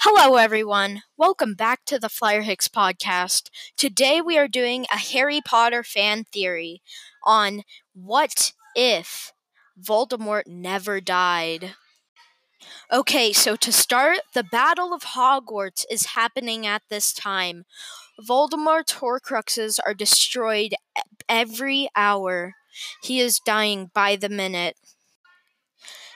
Hello, everyone. Welcome back to the Flyer Hicks podcast. Today we are doing a Harry Potter fan theory on what if Voldemort never died. Okay, so to start, the Battle of Hogwarts is happening at this time. Voldemort's Horcruxes are destroyed every hour. He is dying by the minute.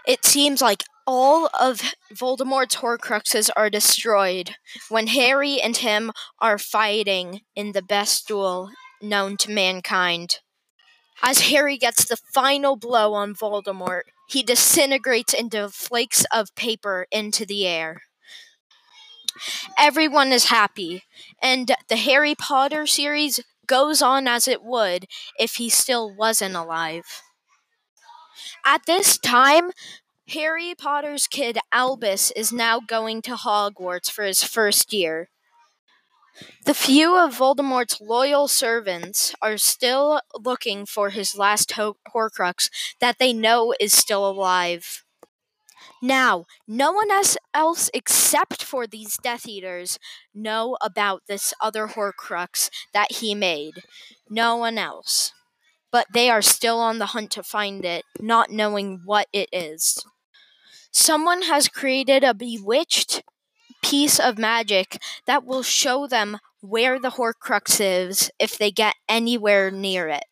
It seems like all of Voldemort's Horcruxes are destroyed when Harry and him are fighting in the best duel known to mankind. As Harry gets the final blow on Voldemort, he disintegrates into flakes of paper into the air. Everyone is happy, and the Harry Potter series goes on as it would if he still wasn't alive. At this time, Harry Potter's kid Albus is now going to Hogwarts for his first year. The few of Voldemort's loyal servants are still looking for his last ho- Horcrux that they know is still alive. Now, no one else except for these Death Eaters know about this other Horcrux that he made. No one else. But they are still on the hunt to find it, not knowing what it is. Someone has created a bewitched piece of magic that will show them where the Horcrux is if they get anywhere near it.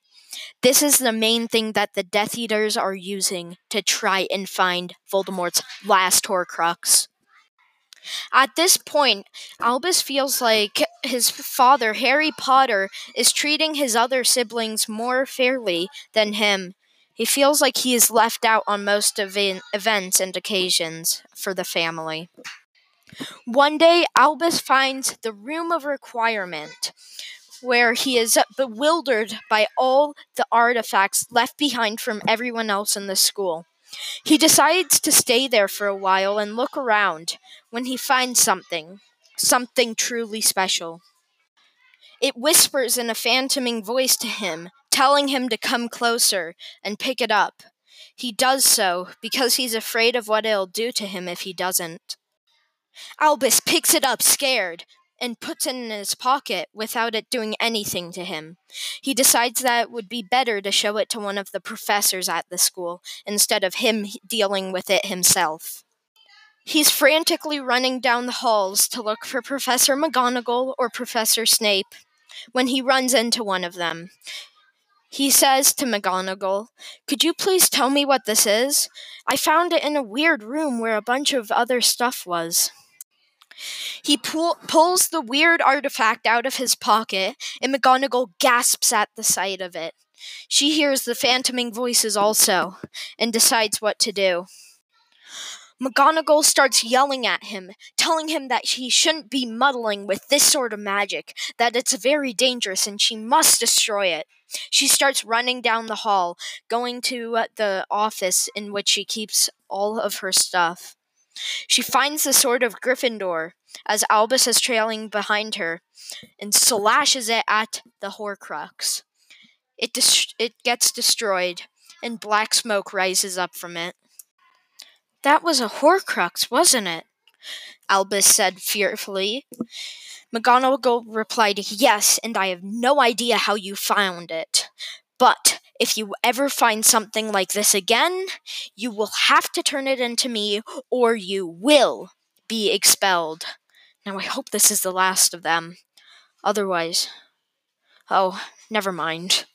This is the main thing that the Death Eaters are using to try and find Voldemort's last Horcrux. At this point, Albus feels like his father, Harry Potter, is treating his other siblings more fairly than him, he feels like he is left out on most ev- events and occasions for the family. One day, Albus finds the Room of Requirement, where he is bewildered by all the artifacts left behind from everyone else in the school. He decides to stay there for a while and look around when he finds something, something truly special. It whispers in a phantoming voice to him telling him to come closer and pick it up. He does so because he's afraid of what it'll do to him if he doesn't. Albus picks it up, scared, and puts it in his pocket without it doing anything to him. He decides that it would be better to show it to one of the professors at the school instead of him dealing with it himself. He's frantically running down the halls to look for Professor McGonagall or Professor Snape when he runs into one of them. He says to McGonagall, Could you please tell me what this is? I found it in a weird room where a bunch of other stuff was. He pull, pulls the weird artifact out of his pocket, and McGonagall gasps at the sight of it. She hears the phantoming voices also, and decides what to do. McGonagall starts yelling at him, telling him that he shouldn't be muddling with this sort of magic, that it's very dangerous and she must destroy it. She starts running down the hall, going to uh, the office in which she keeps all of her stuff. She finds the sword of Gryffindor as Albus is trailing behind her and slashes it at the Horcrux. It, dis- it gets destroyed, and black smoke rises up from it. That was a Horcrux, wasn't it? Albus said fearfully. McGonagall replied, Yes, and I have no idea how you found it. But if you ever find something like this again, you will have to turn it into me, or you will be expelled. Now I hope this is the last of them. Otherwise. Oh, never mind.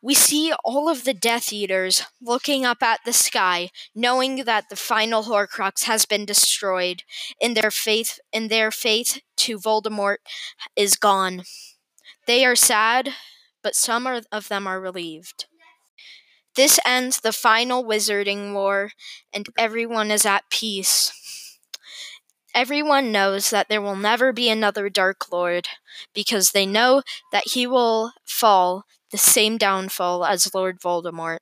We see all of the Death Eaters looking up at the sky, knowing that the final Horcrux has been destroyed, and their faith in their faith to Voldemort is gone. They are sad, but some are, of them are relieved. This ends the final Wizarding War, and everyone is at peace. Everyone knows that there will never be another Dark Lord, because they know that he will fall the same downfall as Lord Voldemort.